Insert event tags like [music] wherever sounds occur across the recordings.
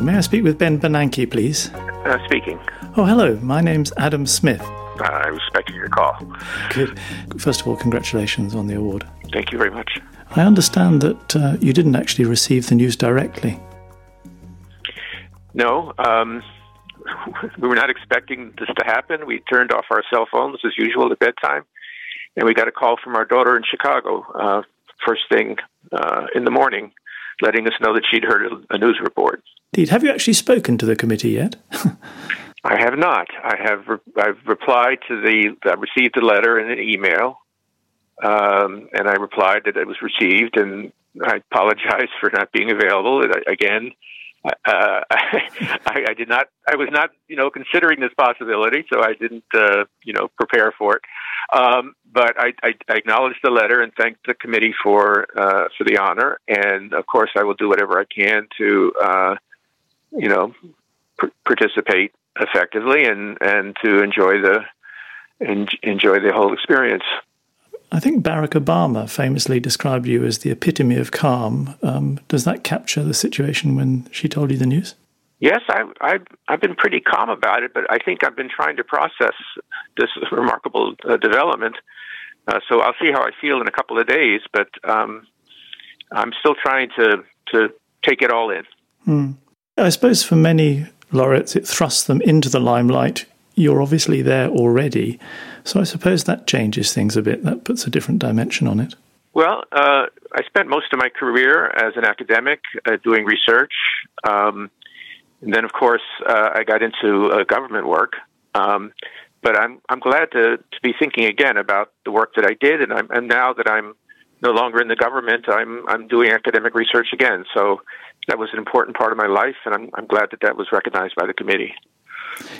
May I speak with Ben Bernanke, please? Uh, speaking. Oh, hello. My name's Adam Smith. Uh, I was expecting your call. Good. First of all, congratulations on the award. Thank you very much. I understand that uh, you didn't actually receive the news directly. No, um, [laughs] we were not expecting this to happen. We turned off our cell phones as usual at bedtime, and we got a call from our daughter in Chicago uh, first thing uh, in the morning, letting us know that she'd heard a news report. Indeed. Have you actually spoken to the committee yet? [laughs] I have not. I have. Re- I've replied to the. I received a letter and an email, um, and I replied that it was received, and I apologize [laughs] for not being available. Again, uh, [laughs] I, I, did not. I was not, you know, considering this possibility, so I didn't, uh, you know, prepare for it. Um, but I, I, I acknowledged the letter and thanked the committee for uh, for the honor, and of course, I will do whatever I can to, uh, you know, pr- participate effectively and and to enjoy the en- enjoy the whole experience. I think Barack Obama famously described you as the epitome of calm. Um, does that capture the situation when she told you the news? Yes, I've, I've, I've been pretty calm about it, but I think I've been trying to process this [laughs] remarkable uh, development. Uh, so I'll see how I feel in a couple of days, but um, I'm still trying to to take it all in. Hmm. I suppose for many laureates, it thrusts them into the limelight. You're obviously there already. So I suppose that changes things a bit. That puts a different dimension on it. Well, uh, I spent most of my career as an academic uh, doing research. Um, and then, of course, uh, I got into uh, government work. Um, but I'm I'm glad to, to be thinking again about the work that I did, and I'm and now that I'm no longer in the government, I'm I'm doing academic research again. So that was an important part of my life, and I'm I'm glad that that was recognized by the committee.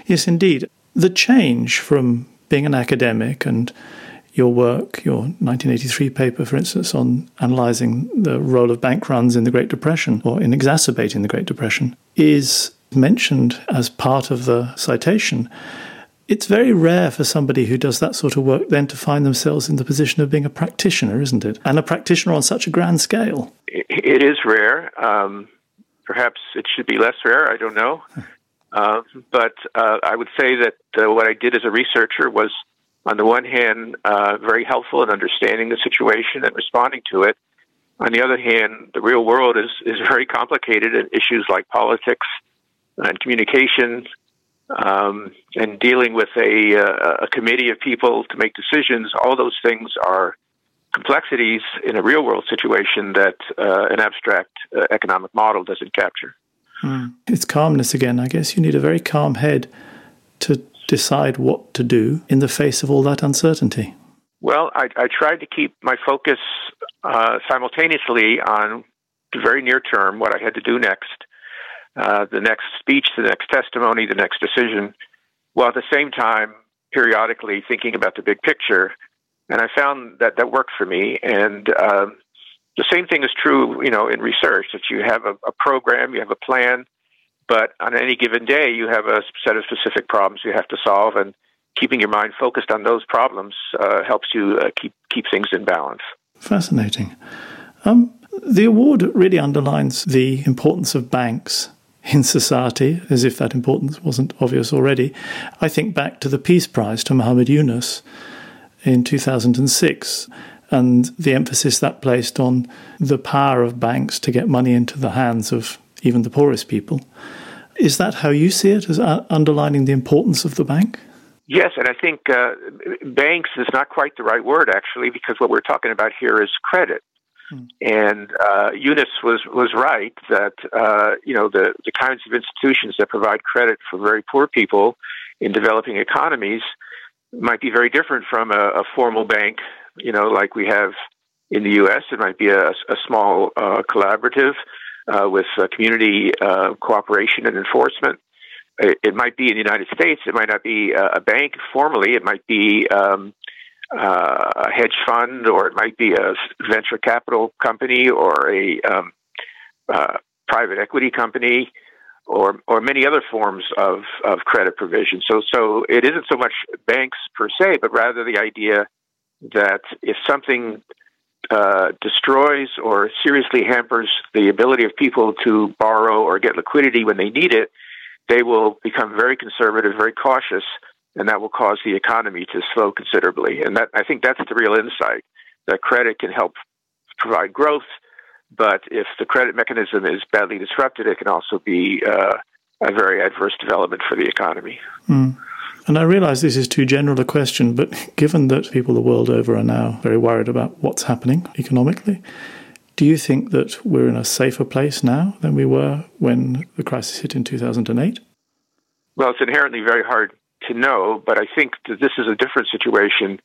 Yes, indeed. The change from being an academic and your work, your 1983 paper, for instance, on analyzing the role of bank runs in the Great Depression or in exacerbating the Great Depression, is mentioned as part of the citation. It's very rare for somebody who does that sort of work then to find themselves in the position of being a practitioner, isn't it? And a practitioner on such a grand scale. It is rare. Um, perhaps it should be less rare. I don't know. [laughs] Uh, but uh, I would say that uh, what I did as a researcher was, on the one hand, uh, very helpful in understanding the situation and responding to it. On the other hand, the real world is, is very complicated, and issues like politics and communication um, and dealing with a, uh, a committee of people to make decisions, all those things are complexities in a real world situation that an abstract economic model doesn't capture. Mm. It's calmness again. I guess you need a very calm head to decide what to do in the face of all that uncertainty. Well, I, I tried to keep my focus uh, simultaneously on the very near term, what I had to do next, uh, the next speech, the next testimony, the next decision, while at the same time periodically thinking about the big picture. And I found that that worked for me. And uh, the same thing is true, you know, in research that you have a, a, program, you have a plan, but on any given day you have a set of specific problems you have to solve, and keeping your mind focused on those problems uh, helps you uh, keep keep things in balance. Fascinating. Um, the award really underlines the importance of banks in society, as if that importance wasn't obvious already. I think back to the Peace Prize to Muhammad Yunus in 2006 and the emphasis that placed on the power of banks to get money into the hands of even the poorest people. Is that how you see it as underlining the importance of the bank? Yes, and I think uh, banks is not quite the right word actually, because what we're talking about here is credit. Hmm. And uh, Yunus was was right that uh, you know the the kinds of institutions that provide credit for very poor people in developing economies might be very different from a, a formal bank you know, like we have in the U.S. It might be a, a small uh, collaborative uh, with uh, community uh, cooperation and enforcement. It, it, might be in the United States. It might not be a bank formally. It might be um, uh, a hedge fund, or it might be a venture capital company, or a um, uh, private equity company, or or many other forms of of credit provision. So so it isn't so much banks per se, but rather the idea that if something uh, destroys or seriously hampers the ability of people to borrow or get liquidity when they need it, they will become very conservative, very cautious, and that will cause the economy to slow considerably. And that I think that's the real insight that credit can help provide growth, but if the credit mechanism is badly disrupted, it can also be uh, a very adverse development for the economy. Mm. And I realize this is too general a question, but given that people the world over are now very worried about what's happening economically, do you think that we're in a safer place now than we were when the crisis hit in 2008? Well, it's inherently very hard to know, but I think that this is a different situation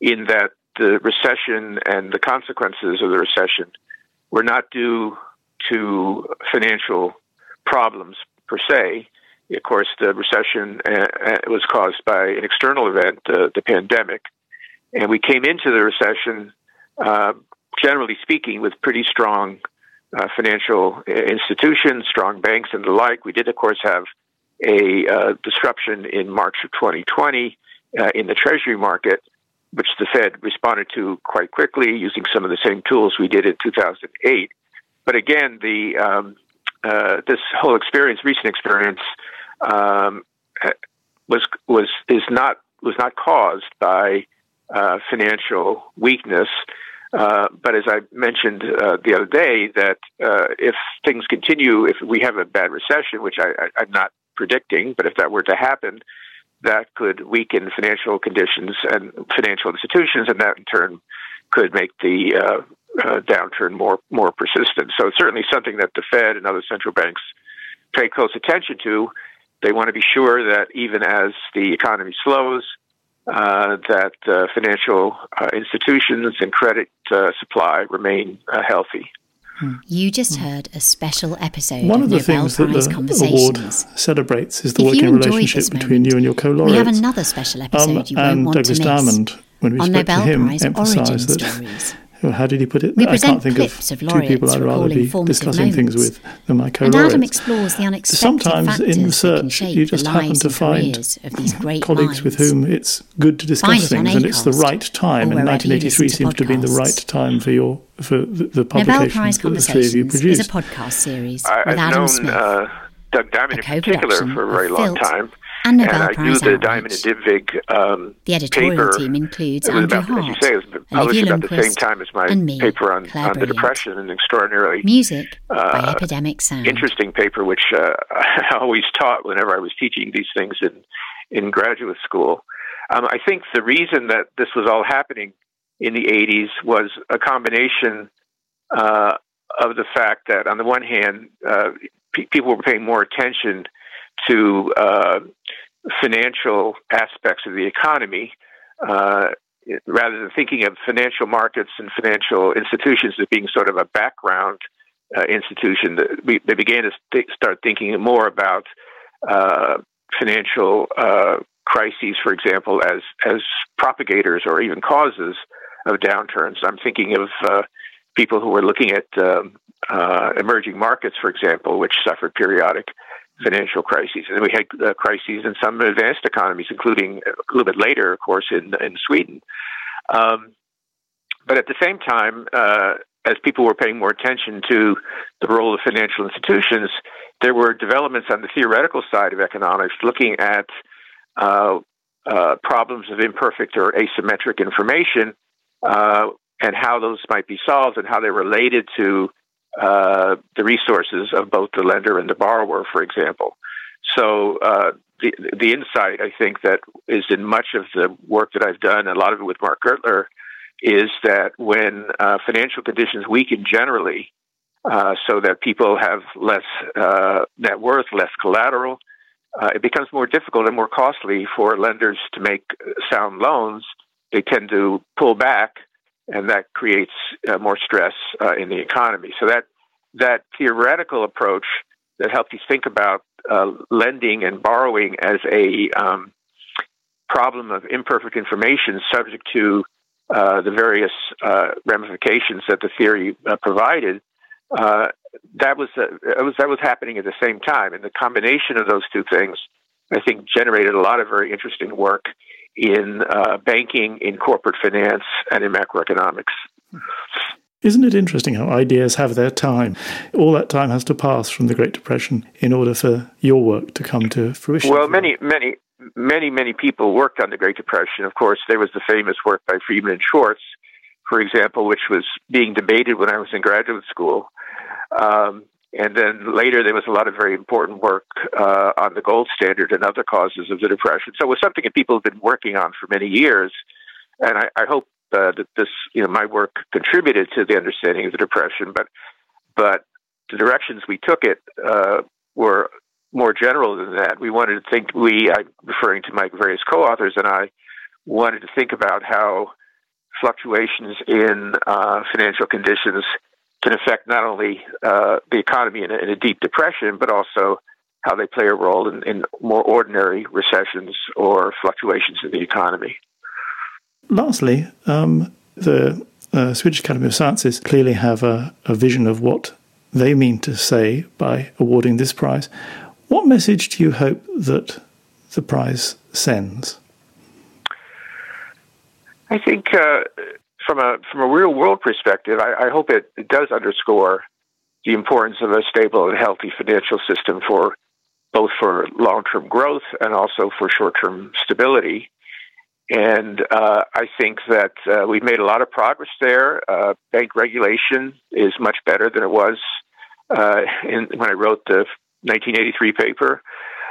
in that the recession and the consequences of the recession were not due to financial problems per se. Of course, the recession uh, uh, was caused by an external event, uh, the pandemic, and we came into the recession, uh, generally speaking, with pretty strong uh, financial institutions, strong banks, and the like. We did, of course, have a uh, disruption in March of 2020 in the Treasury market, which the Fed responded to quite quickly using some of the same tools we did in 2008. But again, the um, this whole experience, recent experience, um, was was is not was not caused by uh, financial weakness. Uh, but as I mentioned uh, the other day, that uh, if things continue, if we have a bad recession, which I, am not predicting, but if that were to happen, that could weaken financial conditions and financial institutions, and that in turn could make the uh, uh, downturn more more persistent. So it's certainly something that the Fed and other central banks pay close attention to they want to be sure that even as the economy slows, uh, that uh, financial uh, institutions and credit uh, supply remain uh, healthy. Hmm. You just hmm. heard a special episode One of, the Nobel things that the award celebrates is the if working relationship between you and your co-laureate. We have another special episode um, you won't want Douglas to miss. Diamond, when we on spoke Nobel to him, Prize emphasised that stories. How did he put it? We I can't think of, of two people I'd rather be discussing things with than my co And Adam explores the unexpected Sometimes in research, you just happen to find colleagues minds. with whom it's good to discuss things, and it's the right time. And 1983 seems to have been the right time for your for the, the publications that the three of you produced. is a podcast series I, with I've Adam known, Smith. Uh, Doug Diamond in particular for a very long time and Nobel and I Prize the Diamond and Dybvig um, The editorial paper. team includes Andrew about, Hart, as you say, it was published about the same time as my me, paper on, on the depression, an extraordinarily Music by uh, Epidemic Sound. interesting paper, which uh, [laughs] I always taught whenever I was teaching these things in in graduate school. Um, I think the reason that this was all happening in the 80s was a combination uh, of the fact that, on the one hand, uh, pe- people were paying more attention to uh, financial aspects of the economy. Uh, rather than thinking of financial markets and financial institutions as being sort of a background uh, institution, they began to st- start thinking more about uh, financial uh, crises, for example, as as propagators or even causes of downturns. I'm thinking of uh, people who were looking at um, uh, emerging markets, for example, which suffered periodic financial crises. And we had uh, crises in some advanced economies, including a little bit later, of course, in, in Sweden. Um, but at the same time, uh, as people were paying more attention to the role of financial institutions, there were developments on the theoretical side of economics looking at uh, uh, problems of imperfect or asymmetric information uh, and how those might be solved and how they're related to uh, the resources of both the lender and the borrower, for example. So uh, the the insight I think that is in much of the work that I've done, a lot of it with Mark Gertler, is that when uh, financial conditions weaken generally, uh, so that people have less uh, net worth, less collateral, it becomes more difficult and more costly for lenders to make sound loans. They tend to pull back and that creates uh, more stress uh, in the economy. So that that theoretical approach that helps you think about uh, lending and borrowing as a um, problem of imperfect information subject to uh, the various uh, ramifications that the theory uh, provided. that was, was that was happening at the same time, and the combination of those two things, I think, generated a lot of very interesting work in uh, banking, in corporate finance, and in macroeconomics. Isn't it interesting how ideas have their time? All that time has to pass from the Great Depression in order for your work to come to fruition. Well, many, many, many, many people worked on the Great Depression. Of course, there was the famous work by Friedman and Schwartz, for example, which was being debated when I was in graduate school. Um, and then later, there was a lot of very important work uh, on the gold standard and other causes of the Depression. So it was something that people have been working on for many years. And I, I hope uh, that this, you know, my work contributed to the understanding of the Depression. But, but the directions we took it uh, were more general than that. We wanted to think, we, I'm referring to my various co authors and I, wanted to think about how fluctuations in uh, financial conditions can affect not only uh, the economy in a, in a, deep depression, but also how they play a role in, in more ordinary recessions or fluctuations in the economy. Lastly, um, the uh, Swedish Academy of Sciences clearly have a, a vision of what they mean to say by awarding this prize. What message do you hope that the prize sends? I think uh, from a from a real world perspective, I, I hope it, it, does underscore the importance of a stable and healthy financial system for both for long term growth and also for short term stability. And uh, I think that uh, we've made a lot of progress there. Uh, bank regulation is much better than it was uh, in, when I wrote the 1983 paper.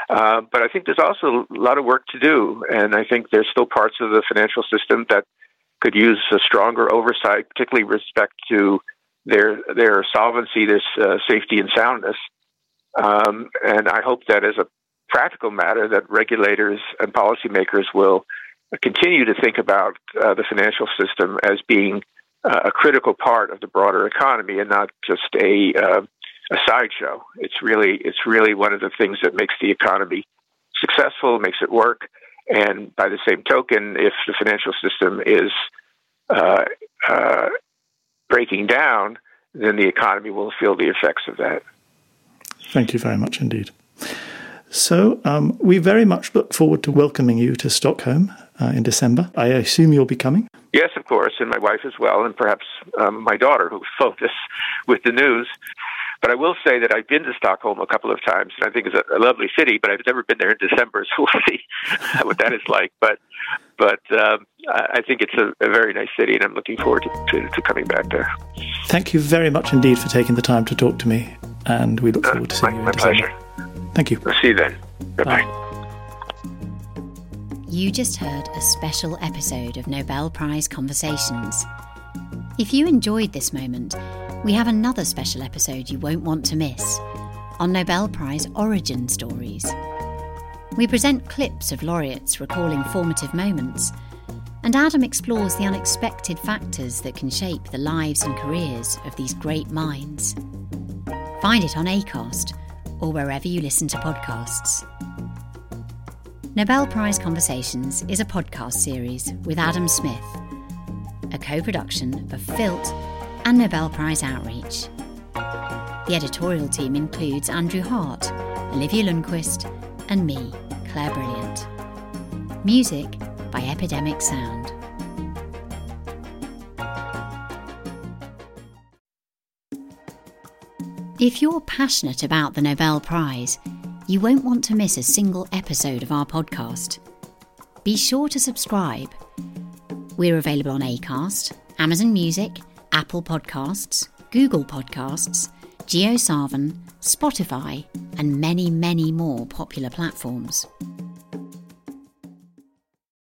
Uh, but I think there's also a lot of work to do, and I think there's still parts of the financial system that could use a stronger oversight, particularly with respect to their their solvency, their uh, safety and soundness. Um, and I hope that as a practical matter, that regulators and policymakers will continue to think about uh, the financial system as being uh, a critical part of the broader economy and not just a uh, a sideshow. It's really it's really one of the things that makes the economy successful, makes it work. And by the same token, if the financial system is uh, uh, breaking down, then the economy will feel the effects of that. Thank you very much indeed. So, um, we very much look forward to welcoming you to Stockholm uh, in December. I assume you'll be coming. Yes, of course, and my wife as well, and perhaps um, my daughter, who [laughs] phoned us with the news. But I will say that I've been to Stockholm a couple of times, and I think it's a, a lovely city. But I've never been there in December, [laughs] so we'll see [laughs] what that is like. But but um, I think it's a, a, very nice city, and I'm looking forward to, to, to, coming back there. Thank you very much indeed for taking the time to talk to me, and we look uh, forward to seeing uh, you. My, in my pleasure. Thank you. I'll see you then. Goodbye. Bye. You just heard a special episode of Nobel Prize Conversations. If you enjoyed this moment, we have another special episode you won't want to miss on Nobel Prize origin stories. We present clips of laureates recalling formative moments, and Adam explores the unexpected factors that can shape the lives and careers of these great minds. Find it on ACAST or wherever you listen to podcasts. Nobel Prize Conversations is a podcast series with Adam Smith, a co production of Filt and Nobel Prize Outreach. The editorial team includes Andrew Hart, Olivia Lundqvist, and me, Clare Brilliant. Music by Epidemic Sound. If you're passionate about the Nobel Prize, you won't want to miss a single episode of our podcast. Be sure to subscribe. We're available on Acast, Amazon Music, Apple Podcasts, Google Podcasts, JioSaavn, Spotify, and many, many more popular platforms.